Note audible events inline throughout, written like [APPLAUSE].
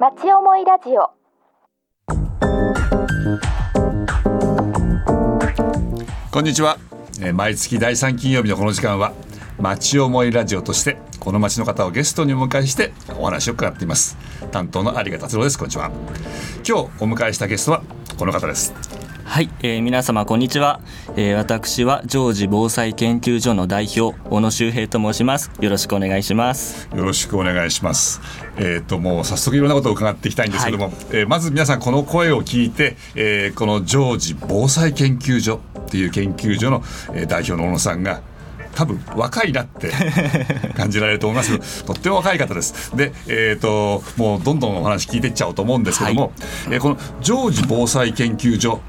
町思いラジオ。こんにちは。毎月第3金曜日のこの時間は町思いラジオとしてこの町の方をゲストにお迎えしてお話を伺っています。担当の有賀達郎です。こんにちは。今日お迎えしたゲストはこの方です。はい、えー皆様こんにちは、えー私は常時防災研究所の代表小野修平と申します。よろしくお願いします。よろしくお願いします。えっ、ともう早速いろんなことを伺っていきたいんですけども、えーまず皆さんこの声を聞いて、えーこの常時防災研究所っていう研究所の、えー代表の小野さんが多分若いなって [LAUGHS] 感じられると思いますけどとっても若い方です。で、えっ、ともうどんどんお話聞いていっちゃおうと思うんですけども、えーこの常時防災研究所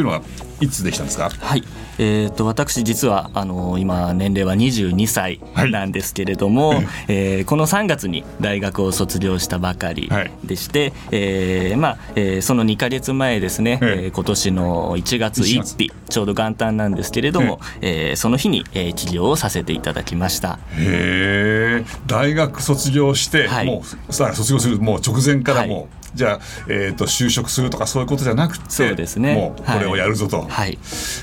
っていうのはいつできたんですか？はい。えー、と私実はあの今年齢は22歳なんですけれども、えーこの3月に大学を卒業したばかりでして、えーまあえーその2か月前ですね、ええ。えー今年の1月1日ちょうど元旦なんですけれども、えーその日に、えー起業をさせていただきました。へえ大学卒業して、はい。もうさ卒業するもう直前からもう、はいじゃあ、えー、と就職するとかそういうことじゃなくてそうですね。もうこれをやるぞと。はい。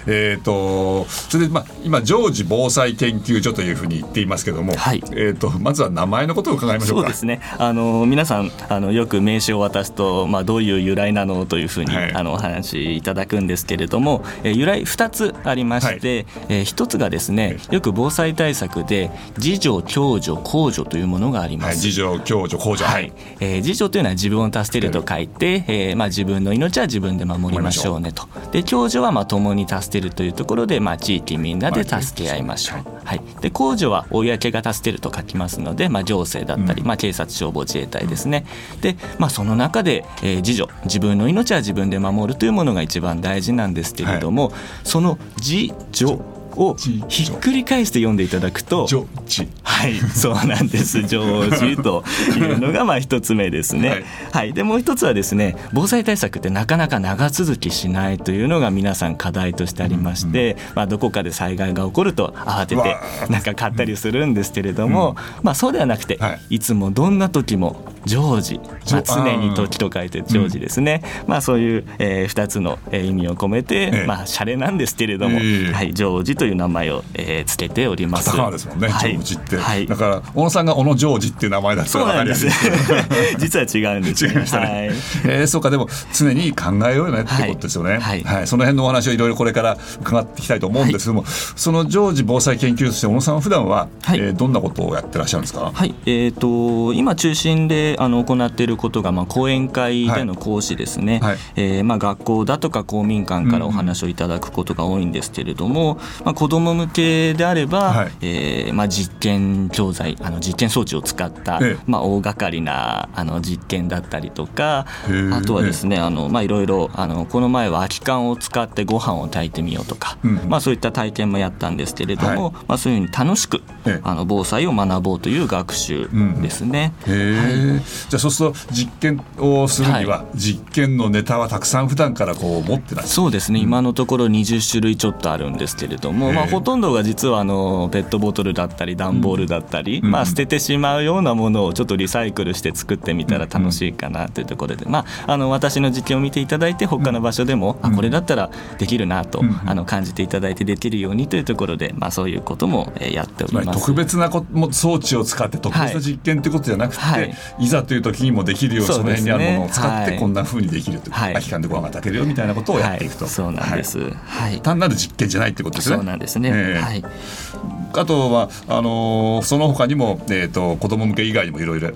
えー、とそれで、まあ、今常時防災研究所というふうに言っていますけども、はい。えー、とまずは名前のことを伺いましょうか。そうですね。あの皆さんあのよく名刺を渡すと、まあ、どういう由来なのというふうに、はい。あのお話しいただくんですけれども、えー由来2つありまして、えー1つがですねよく防災対策で自助共助公助というものがあります。はい、自助共助公助。はい。えー自助というのは自分を助けると書いて、えーまあ、自分の命は自分で守りましょうねと。で共助はまあ共に助けるというところで、まあ、地域みんなで助け合いましょう、はい、で公助は公が助けると書きますので、まあ、行政だったり、まあ、警察消防自衛隊ですね。で、まあ、その中で、えー自助自分の命は自分で守るというものが一番大事なんですけれども、その自助をひっくり返して読んでいただくとはい、そうなんです。[LAUGHS] 常時というのがまあ一つ目ですね。ははい。い、でもう一つはですね、防災対策ってなかなか長続きしないというのが皆さん課題としてありまして、まあどこかで災害が起こると慌ててなんか買ったりするんですけれども、まあそうではなくて、はい。い、つもどんな時も常時、まあ、常常に時と書いて常時ですね。まあそういう、えー、二つのえー意味を込めて、ええ。まあシャレなんですけれども、ええ。はい常時という名前を、えー、つけております。ですもんね、はい。ジョージって、はい。だから小野さんが小野ジョージっていう名前だったら分かりやそうなんです。す [LAUGHS] い実は違うんです、[LAUGHS] 違いましたね、はい。えーそうかでも常に考えようよねってことですよね、はい。はい。その辺のお話をいろいろこれから伺っていきたいと思うんですけども、その常時防災研究所として小野さんは普段は、はい。えーどんなことをやってらっしゃるんですか、はい。えー、と今中心であの行っていることが、まあ、講演会での講師ですね、はい。えーまあ、学校だとか公民館からお話をいただくことが多いんですけれども、まあ、子ども向けであれば、はい。えーまあ、実験教材あの実験装置を使った、ええ。まあ、大掛かりなあの実験だったりとかあとはですねあの、まあ、いろいろあのこの前は空き缶を使ってご飯を炊いてみようとか、うん。まあ、そういった体験もやったんですけれども、はい。まあ、そういうふうに楽しくええ。あの防災を学ぼうという学習ですね。へえ、じゃあそうすると実験をするには、は実験のネタはたくさん普段からこう持ってらっしゃる。そうですね、今のところ20種類ちょっとあるんですけれども、まあ、ほとんどが実はあのペットボトルだったり段ボールだったり、うん。まあ、捨ててしまうようなものをちょっとリサイクルして作ってみたら楽しいかなというところで、まあ、あの私の実験を見ていただいて他の場所でも、あこれだったらできるなと、うん。あの感じていただいてできるようにというところで、まあ、そういうこともえーやっておりります。特別なこも装置を使って特別な実験ってことじゃなくて、はい。い、ざという時にもできるようにその辺にあるものを使ってはい。こんな風にできるという、はい。空き缶でご飯が炊けるよみたいなことをやっていくと、はい、そうなんです、はい。はい。単なる実験じゃないってことですねなんですね、ええ。はい。あとはあのーその他にも、えー、と子供向け以外にもいろいろ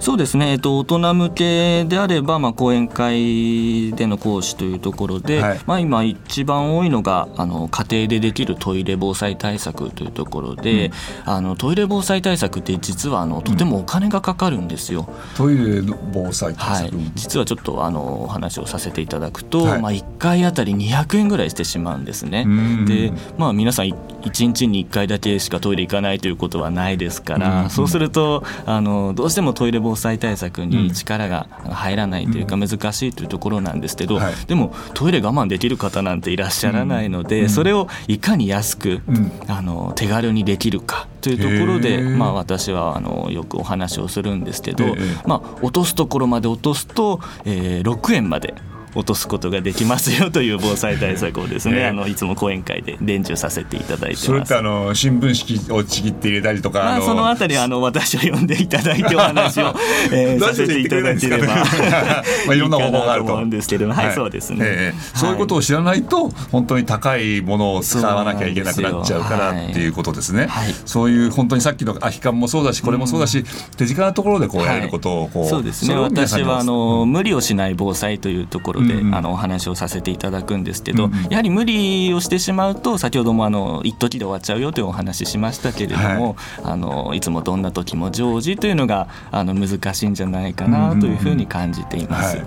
そうですね、えっと、大人向けであれば、まあ、講演会での講師というところで、はい。まあ、今一番多いのがあの家庭でできるトイレ防災対策というところで、あのトイレ防災対策って実はあのとてもお金がかかるんですよ。トイレの防災対はい。策、、実はちょっとあのお話をさせていただくと、はい。まあ、1回あたり200円ぐらいしてしまうんですね。うん。で、まあ、皆さん1日に1回だけしかトイレ行かないということはないですから、うん。そうするとあのどうしてもトイレ防防災対策に力が入らないというか難しいというところなんですけど、でもトイレ我慢できる方なんていらっしゃらないので、それをいかに安く、あの手軽にできるかというところで、まあ、私はあのよくお話をするんですけど、まあ、落とすところまで落とすと、えー、6円まで落とすことができますよという防災対策をですね、えー、あのいつも講演会で伝授させていただいてそれってあの新聞紙をちぎって入れたりとか、まあ、そのあたりあの私を呼んでいただいてお話を、[LAUGHS] えー、[LAUGHS] させていただければ [LAUGHS] まあいろんな方法があると。思うんですけどはい、はい、そうですね、えー、そういうことを知らないと本当に高いものを使わなきゃいけなくなっちゃうからっていうことですね、はい、そういう本当にさっきの空き缶もそうだしこれもそうだし、うん、手近なところでこうやることをこう、そうですね。私はあの、無理をしない防災というところで、うん、あのお話話をさせていただくんですけど、うんやはり無理をしてしまうと先ほどもあの一時で終わっちゃうよというお話しましたけれども、はい、あのいつもどんな時も常時というのがあの難しいんじゃないかなというふうに感じています。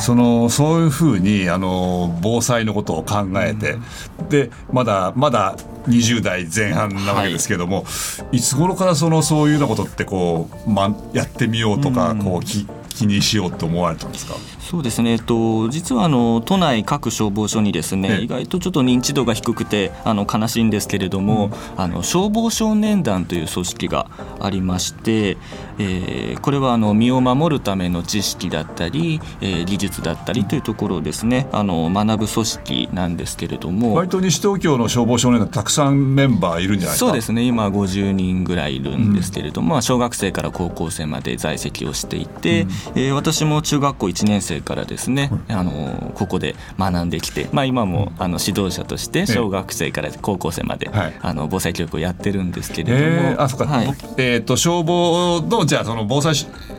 そのそういうふうにあの防災のことを考えて、うん、でまだまだ20代前半なわけですけども、はい、いつ頃からそのそういうようなことってこう、ま、やってみようとか、うん、こうき気にしようと思われたんですか？そうですね、えっと、実はあの都内各消防署にですね、意外とちょっと認知度が低くてあの悲しいんですけれども、うん、あの消防少年団という組織がありまして、えー、これはあの身を守るための知識だったり、えー、技術だったりというところをですねあの学ぶ組織なんですけれども。割と西東京の消防少年団たくさんメンバーいるんじゃないですか？そうですね。今50人ぐらいいるんですけれども、うん、小学生から高校生まで在籍をしていて、うん、えー、私も中学校1年生からですね、あのここで学んできて、まあ、今もあの指導者として小学生から高校生まで、はい、あの防災教育をやってるんですけれども、えー、あそか、はい、えーと、消防のじゃあその防災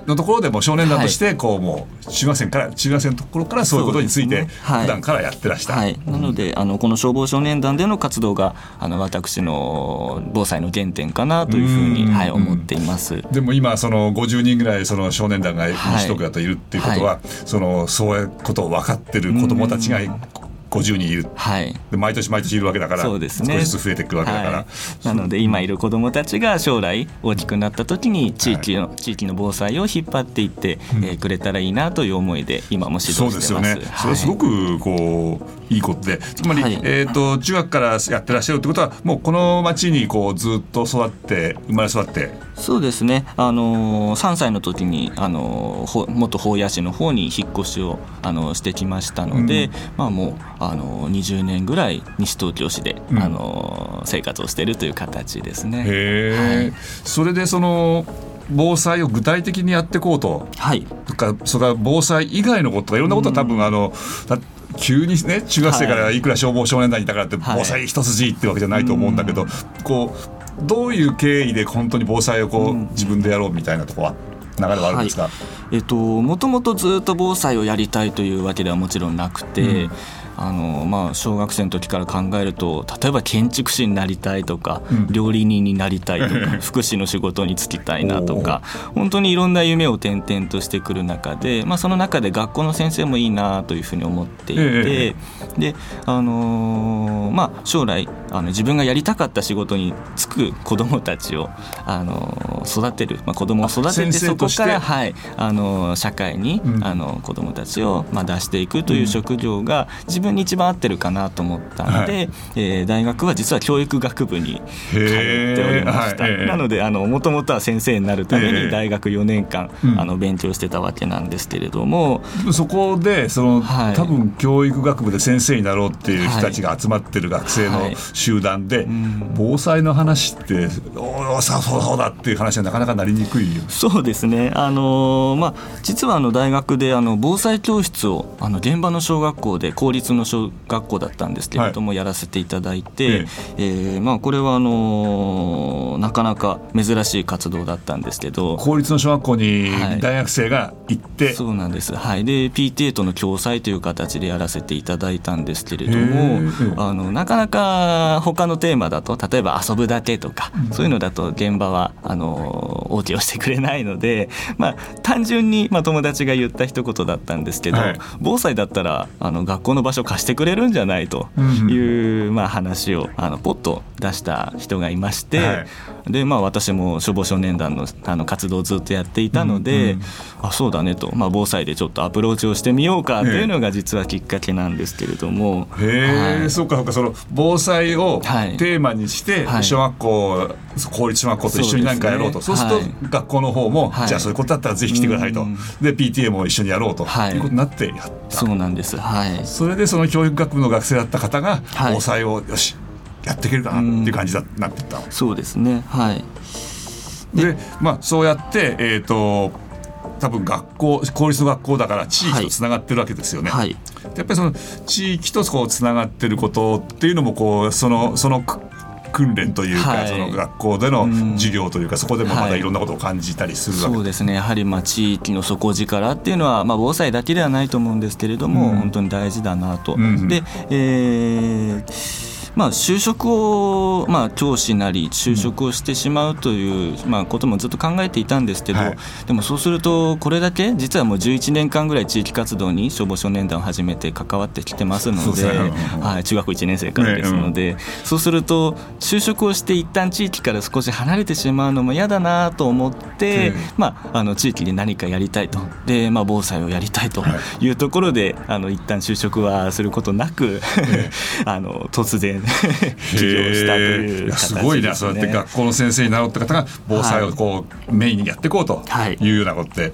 のところでも少年団としてこう、もう中学生から中学生のところからそういうことについて普段からやってらした、はい、なのであのこの消防少年団での活動があの私の防災の原点かなというふうにはい、思っています。でも今その50人ぐらいその少年団が西東京だといるっていうことは、そのそういうことを分かってる子どもたちが50人いる、はい、で毎年毎年いるわけだからそうです、ね、少しずつ増えていくわけだから、はい、なので今いる子どもたちが将来大きくなった時に地域の、はい、地域の防災を引っ張っていって、うん、えー、くれたらいいなという思いで今も指導してます。そうですよね、それすごくこういいことで。つまり、えーと、中学からやってらっしゃるってことはもうこの町にこうずっと育って生まれ育って。そうですね、あのー、3歳の時に、あのー、元保谷市の方に引っ越しを、あのー、してきましたので、うん、まあ、もう、あのー、20年ぐらい西東京市で、うん、あのー、生活をしているという形ですね。はい、それでその防災を具体的にやっていこうと、はい、かそれから防災以外のこととかいろんなことは多分、うん、あの急にね中学生からい。くら消防少年団にいたからって防災一筋ってわけじゃないと思うんだけど、はい、こうどういう経緯で本当に防災をこう、自分でやろうみたいなところは流れはあるんですか、はい、えっと、もともとずっと防災をやりたいというわけではもちろんなくて、うんあのまあ、小学生の時から考えると例えば建築士になりたいとか、うん、料理人になりたいとか [LAUGHS] 福祉の仕事に就きたいなとか本当にいろんな夢を転々としてくる中で、まあ、その中で学校の先生もいいなというふうに思っていて、えー、であのー、まあ、将来あの自分がやりたかった仕事に就く子どもたちを、あのー、育てる、まあ、子どもを育ててそこから、はい。あのー、社会に、うん、あの子どもたちを、まあ、出していくという職業が自分分に一番合ってるかなと思ったので、はい、えー、大学は実は教育学部に通っておりました、はい、なのでもともとは先生になるために大学4年間、あの勉強してたわけなんですけれども、そこでその、はい、多分教育学部で先生になろうっていう人たちが集まってる学生の集団で、防災の話っておおそうそうだっていう話はなかなかなりにくいそうですね。あの、まあ、実はあの大学であの防災教室をあの現場の小学校で公立の小学校だったんですけれども、はい、やらせていただいて、ええ。えー、まあ、これはあのー、なかなか珍しい活動だったんですけど公立の小学校に大学生が行って、はい、そうなんです、はい、で PTA との共催という形でやらせていただいたんですけれどもあのなかなか他のテーマだと例えば遊ぶだけとか、うん、そういうのだと現場はあの OK をしてくれないので、まあ、単純に、まあ、友達が言った一言だったんですけど、はい、防災だったらあの学校の場所貸してくれるんじゃないという、まあ、話をあのポッと出した人がいまして、はい、でまあ、私も消防少年団のあの活動をずっとやっていたので、うんうん、あそうだねと、まあ、防災でちょっとアプローチをしてみようかというのが実はきっかけなんですけれども。へえ、はい、そうかそうかその防災をテーマにして、小学校公立小学校と一緒に何かやろうと。そう,、す。ると学校の方も、じゃあそういうことだったらぜひ来てくださいと、で PTA も一緒にやろうと、い、うことになってやった。そうなんです、はい、それでその教育学部の学生だった方が防災をよしやっていけるかなっていう感じだなっていったそうですね。はい。でまあそうやってえっ、ー、と多分学校公立の学校だから地域とつながってるわけですよね。はい、やっぱりその地域とこうつながってることっていうのもこうそのその訓練というか、はい、その学校での授業というか、うん、そこでもまだいろんなことを感じたりするわけ、はい、そうですね。やはりまあ地域の底力っていうのは、まあ、防災だけではないと思うんですけれども、うん、本当に大事だなと。うん、で、えーまあ、就職を、まあ、教師なり就職をしてしまうという、まあ、こともずっと考えていたんですけど、はい、でもそうするとこれだけ実はもう11年間ぐらい地域活動に消防少年団を始めて関わってきてますので、はい、中学校1年生からですので、ねうん、そうすると就職をして一旦地域から少し離れてしまうのも嫌だなと思って、まあ、あの地域で何かやりたいと。で、まあ、防災をやりたいとい。うところで、はい、あの一旦就職はすることなく [LAUGHS] あの突然 [LAUGHS] 起業したというすごいなそうやって学校の先生になろうって方が防災をこう、メインにやっていこうとい。うようなことで、はい、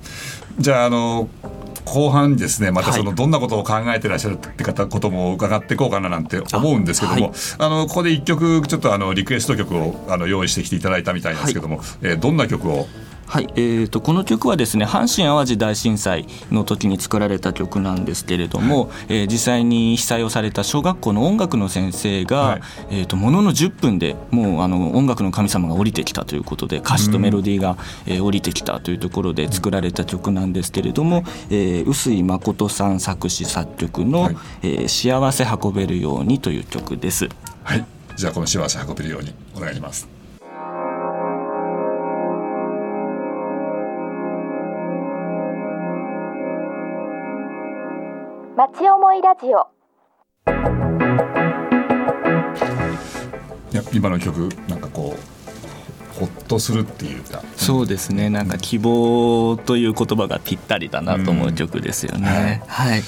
じゃああの後半ですねまたそのどんなことを考えてらっしゃるって方ことも伺っていこうかななんて思うんですけども。あ、はい、のここで一曲ちょっとあのリクエスト曲をあの用意してきていただいたみたいですけども、はい、えー、どんな曲をはいえーと、この曲はですね阪神・淡路大震災の時に作られた曲なんですけれども、はい、えー、実際に被災をされた小学校の音楽の先生が、はい、えーと、ものの10分でもうあの音楽の神様が降りてきたということで歌詞とメロディーが、えー、降りてきたというところで作られた曲なんですけれども、えー、臼井誠さん作詞作曲の、はい、えー「幸せ運べるように」という曲です。はい。じゃあこの幸せ運べるようにお願いします。町思いラジオ。いや今の曲なんかこうほっとするっていうか。そうですね。なんか希望という言葉がぴったりだなと思う曲ですよね、うん、はい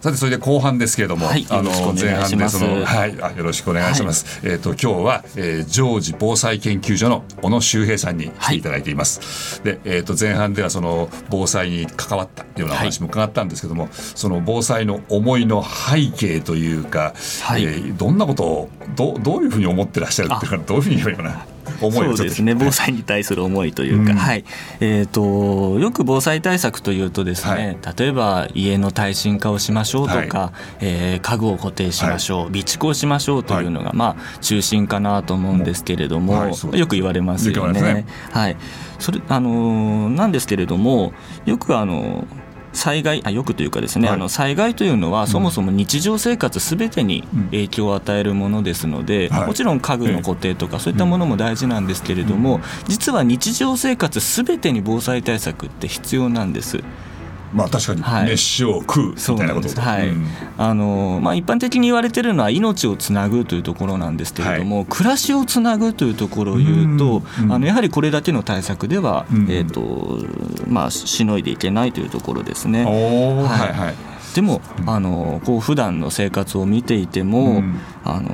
さてそれで後半ですけれども、はい、あの前半でそのはいあよろしくお願いします。はい、えっ、ー、と今日は、えー、常時防災研究所の小野修平さんに来ていただいています。はい、でえっ、ー、と前半ではその防災に関わったような話も伺ったんですけども、その防災の思いの背景というか、はい、えー、どんなことをどどういうふうに思ってらっしゃるっていうかどういうふうに言えばいいかな。そうですね。防災に対する思いというか、うん、はい。えーと、よく防災対策というとですね、はい、例えば家の耐震化をしましょうとか、はい、えー、家具を固定しましょう、はい、備蓄をしましょうというのが、まあ、中心かなと思うんですけれども、よく言われますよね。ね。はい。それあのなんですけれどもよくあの災害あよくというかですね、はい、あの災害というのはそもそも日常生活すべてに影響を与えるものですので、うん、もちろん家具の固定とかそういったものも大事なんですけれども、実は日常生活すべてに防災対策って必要なんです。まあ確かに飯を食うみたいなこと、はい、うん、あのまあ、一般的に言われてるのは命をつなぐというところなんですけれども、はい、暮らしをつなぐというところを言うと、うん、あのやはりこれだけの対策では、うん、えーとまあ、しのいでいけないというところですね。はい、はいでもあのこう普段の生活を見ていても、うん、あの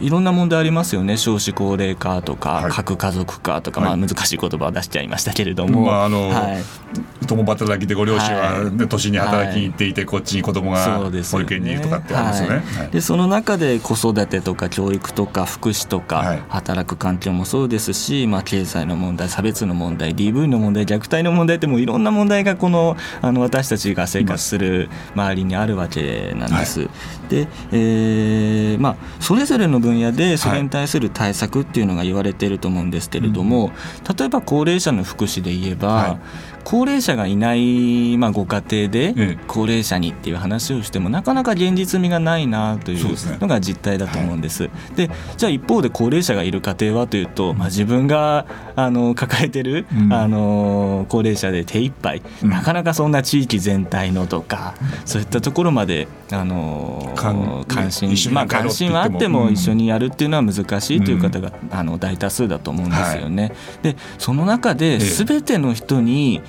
いろんな問題ありますよね。少子高齢化とか、はい、核家族化とか、まあ、難しい言葉を出しちゃいましたけれども、まああのはい、共働きでご両親は、ね、都心に働きに行っていて、こっちに子供が保育園にいるとかってありますよね。でその中で子育てとか教育とか福祉とか、働く環境もそうですし、まあ、経済の問題差別の問題 DV の問題虐待の問題ってもいろんな問題がこのあの私たちが生活する周りにあるわけなんです。はい、で、えーまあ、それぞれの分野でそれに対する対策っていうのが言われていると思うんですけれども、はい、例えば高齢者の福祉で言えば、はい高齢者がいない、まあ、ご家庭でええ。高齢者にっていう話をしてもなかなか現実味がないなというのが実態だと思うんです。でじゃあ一方で高齢者がいる家庭はというと、まあ、自分があの抱えてる、うん。あの高齢者で手一杯、うん。なかなかそんな地域全体のとか、そういったところまであの関心まあ、関心はあってうん。も一緒にやるっていうのは難しいという方が、あの大多数だと思うんですよね。でその中でえ。全ての人に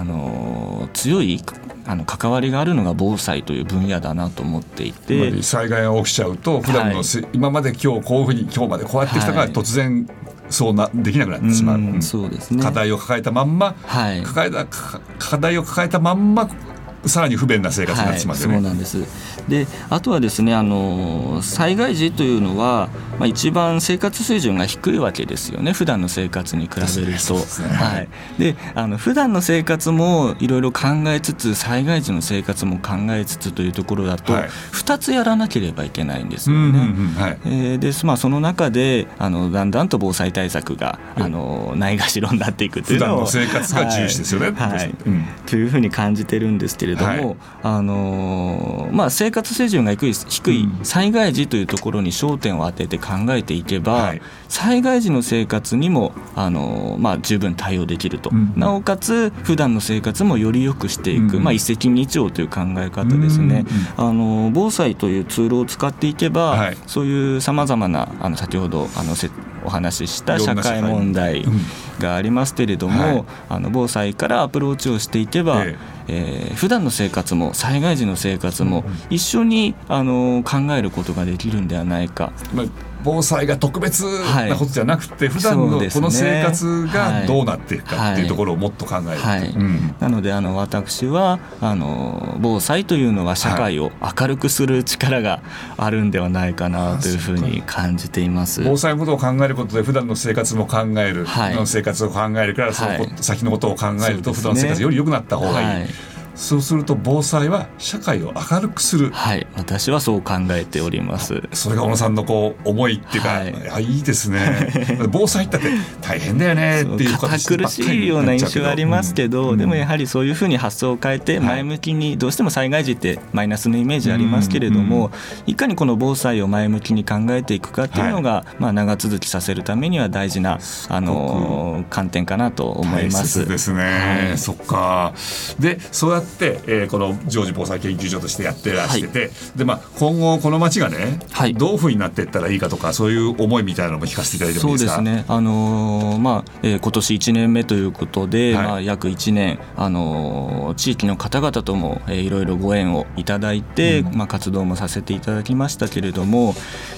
あの強いあの関わりがあるのが防災という分野だなと思っていて。り災害が起きちゃうと普段のせ、今まで今日こういうふうに今日までこうやってきたが、はい。突然そうなできなくなってしまう、うそうですね。課題を抱えたまんま、はい。抱えたか課題を抱えたまんまさらに不便な生活になってしまうんですよね。はい、そうなんです。であとはですねあの災害時というのは、まあ、一番生活水準が低いわけですよね。普段の生活に比べると。ね。はい、であの普段の生活もいろいろ考えつつ災害時の生活も考えつつというところだと、はい。2つやらなければいけないんですうんよね。でまあ、その中であのだんだんと防災対策があのないがしろになっていくというのを普段の生活が重視ですよね。はい。はい。うん。というふうに感じてるんですけれども、はい。あのーまあ、生活水準が低い低いうん。災害時というところに焦点を当てて考えていけば、はい。災害時の生活にも、あのーまあ、十分対応できると、うん。なおかつ普段の生活もより良くしていく、うん。まあ、一石二鳥という考え方ですね、うんあのー防災というツールを使っていけば、はい。そういうさまざまなあの先ほどあのせお話しした社会問題。うん。がありますけれども、はい。あの防災からアプローチをしていけば、ええー普段の生活も災害時の生活も一緒にあの考えることができるんではないか。まあ、防災が特別なことじゃなくて、普段のこの生活がどうなっていくかっていうところをもっと考えるいう。ん。なのであの私はあの防災というのは社会を明るくする力があるんではないかなというふうに感じています。防災のことを考えることで普段の生活も考える、はい。の生活を考えるからその先のことを考えると普段の生活より良くなった方がいい、はいそうすると防災は社会を明るくする。はい、私はそう考えております。それが小野さんのこう思いっていうか、はい。い、やいいですね。[LAUGHS] 防災って大変だよねっていう堅苦しいような印象はありますけど、うんでもやはりそういうふうに発想を変えてはい。前向きに、どうしても災害時ってマイナスのイメージありますけれども、いかにこの防災を前向きに考えていくかっていうのが、まあ、長続きさせるためには大事なあの観点かなと思いま大す。切ですね、はい。そっか。でそうやって、えーこの常時防災研究所としてやってらしてて、でまあ、今後この町がね、はい。どういうふうになっていったらいいかとかそういう思いみたいなのも聞かせていただいてもいそいうですか？ですね、あのーまあえー今年1年目ということで、はい。まあ、約1年、あのー地域の方々とも、えーいろいろご縁をいただいて、うん。まあ、活動もさせていただきましたけれども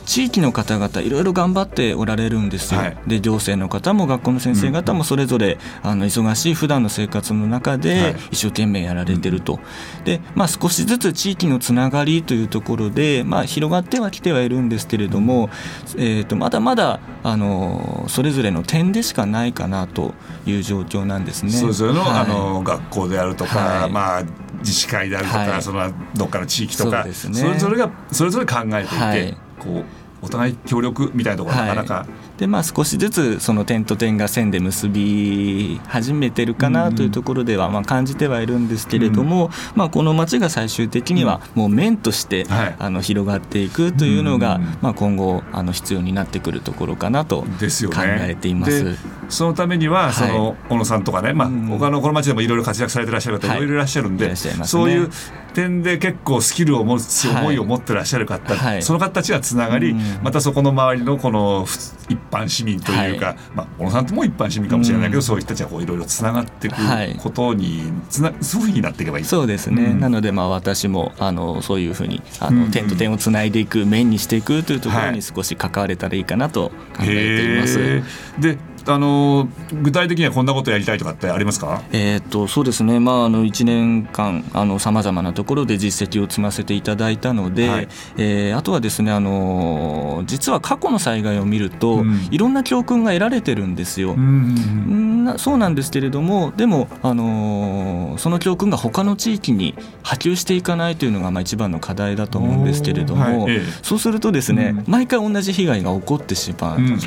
地域の方々いろいろ頑張っておられるんですよ。はい。で行政の方も学校の先生方もそれぞれ、あの忙しい普段の生活の中はい。で一生懸命やられてると。でまあ、少しずつ地域のつながりというところで、まあ、広がってはきてはいるんですけれども、えー、とまだまだあのそれぞれの点でしかないかなという状況なんですね。それぞれの,、はい。あの学校であるとか、はい。まあ、自治会であるとか、はい。そのどっかの地域とかそね。それぞれがそれぞれ考えていて、はい。こうお互い協力みたいなところがなかなか、でまあ、少しずつその点と点が線で結び始めてるかなというところではまあ感じてはいるんですけれども、まあ、この町が最終的にはもう面としてはい。あの広がっていくというのがうん。まあ今後あの必要になってくるところかなと考えています。でそのためにはその、小野さんとかね、まあうん。他のこの町でもいろいろ活躍されてらっしゃる方はい。いろいろいらっしゃるんで、ね。そういう点で結構スキルを持つはい思いを持ってらっしゃる方、はい。その方たちがつながり、うん。またそこの周りのこのふ一般市民というか、はい。まあ、小野さんとも一般市民かもしれないけど、うん。そういう人たちがこういろいろつながっていくはい。ことにつな、そういうふうになっていけばいい。そうですね、うん。なのでまあ私もあのそういうふうにあの点と点をつないでいく面にしていくというところはい。に少し関われたらいいかなと考えています。へー。であの具体的にはこんなことやりたいとかってありますか？えー、とそうですね、まあ、あの1年間さまざまなところで実績を積ませていただいたので、はい。えーあとはですね、あのー実は過去の災害を見ると、うん。いろんな教訓が得られてるんですよ。うんなそうなんですけれどもでも、あのーその教訓が他の地域に波及していかないというのがまあ一番の課題だと思うんですけれども、はい。ええ。そうするとですね、うん。毎回同じ被害が起こってしまう。うん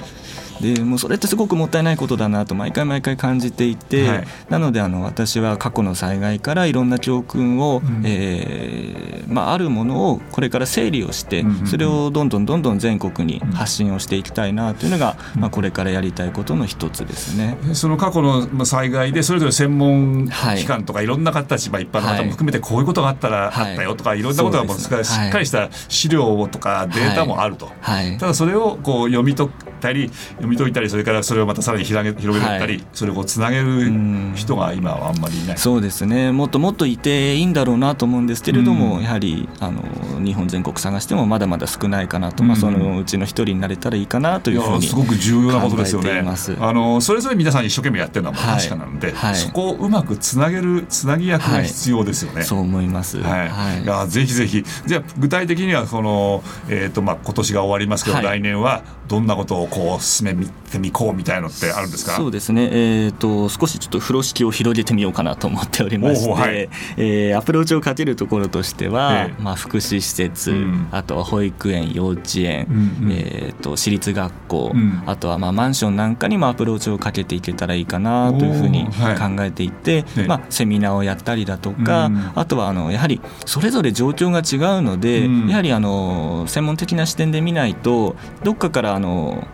でもうそれってすごくもったいないことだなと毎回毎回感じていて、はい、なのであの私は過去の災害からいろんな教訓を、うん、えー、まあ、あるものをこれから整理をして、それをどんどんどんどん全国に発信をしていきたいなというのが、まあ、これからやりたいことの一つですね。その過去の災害でそれぞれ専門機関とかいろんな方たち、まあ、一般の方も含めてこういうことがあったら、あったよとかいろんなことがもうしっかりした資料とかデータもあると、ただそれをこう読み解ったり読み解いたりそれからそれをまたさらに広げ広げたり、それをつなげる人が今はあんまりいない。そうですね。もっともっといていいんだろうなと思うんですけれども、やはりあの日本全国探してもまだまだ少ないかなと、まあ、そのうちの一人になれたらいいかなというふうにすごく重要なことですよね。あのそれぞれ皆さん一生懸命やってるのは確かなんで、はい、そこをうまくつなげるつなぎ役が必要ですよね、はい、そう思います、はい。はい、いやぜひぜひ。じゃあ具体的にはその、えーとまあ、今年が終わりますけど、来年はどんなことをこう進めてみこうみたいのってあるんですか？そうですね、えーと、少しちょっと風呂敷を広げてみようかなと思っておりまして、はい、えー、アプローチをかけるところとしては、えー、まあ、福祉施設、うん、あとは保育園幼稚園、うんうん、えーと、私立学校、うん、あとはまあマンションなんかにもアプローチをかけていけたらいいかなというふうに考えていて、はい、まあ、セミナーをやったりだとか、うん、あとはあのやはりそれぞれ状況が違うので、やはりあの専門的な視点で見ないとどっかからあの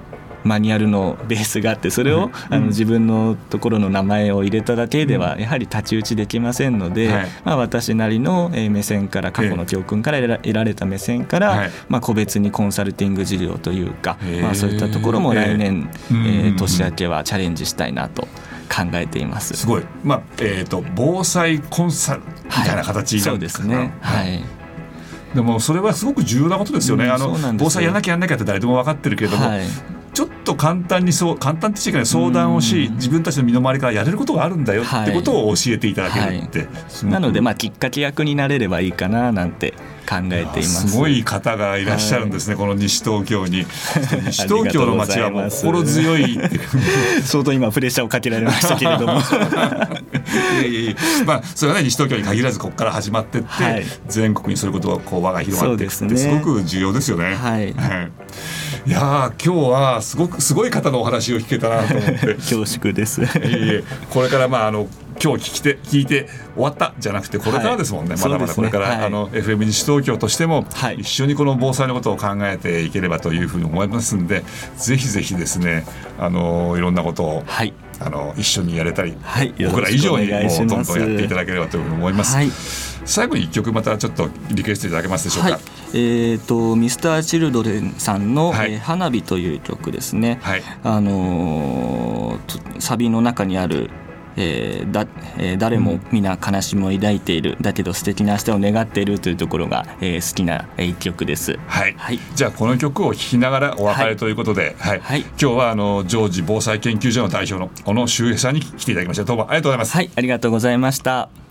マニュアルのベースがあってそれを、あの自分のところの名前を入れただけではやはり太刀打ちできませんので、まあ、私なりの目線から過去の教訓から得られた目線から、まあ、個別にコンサルティング事業というか、まあ、そういったところも来年、えー、年明けはチャレンジしたいなと。考えています。すごい、まあえーと、防災コンサルみたいな形なんですか、ね、そうですね、はい。でもそれはすごく重要なことですよね。うん、あの防災やらなきゃやらなきゃって誰でも分かってるけれども、はい、ちょっと簡単にそう簡単っていうか相談をし自分たちの身の回りからやれることがあるんだよってことを教えていただけるって、はい。はい、なのでまあきっかけ役になれればいいかななんて考えています。すごい方がいらっしゃるんですね、はい、この西東京に。[LAUGHS] 西東京の街はもう心強い [LAUGHS] 相当今プレッシャーをかけられましたけれども。[LAUGHS] いやいやいやまあそれはね西東京に限らずここから始まってって、全国にそういうことがこう輪が広まっていくってすごく重要ですよね。はい、はい。いや今日はすごくすごい方のお話を聞けたなと思って。恐縮です。これからまああの今日聞きて聞いて終わったじゃなくてこれからですもんね、はい、まだまだこれから、ね。はい、あの FM 西東京としても一緒にこの防災のことを考えていければというふうに思いますんでぜひぜひですねあのいろんなことを、はい、あの一緒にやれたり、はい、僕ら以上にもうどんどんやっていただければと思います。はい、最後に一曲またちょっとリクエストいただけますでしょうか？はい、えっ、ー、とミスターチルドレンさんの、はい、えー、花火という曲ですね。はい、あのー、サビの中にあるえーだえー、誰も皆悲しみを抱いている、だけど素敵な明日を願っているというところが、えー、好きな一曲です、はい、はい、じゃあこの曲を聴きながらお別れということで、はい、はい、今日はあの常時防災研究所の代表の小野修平さんに来ていただきました。どうもありがとうございます。はい。ありがとうございました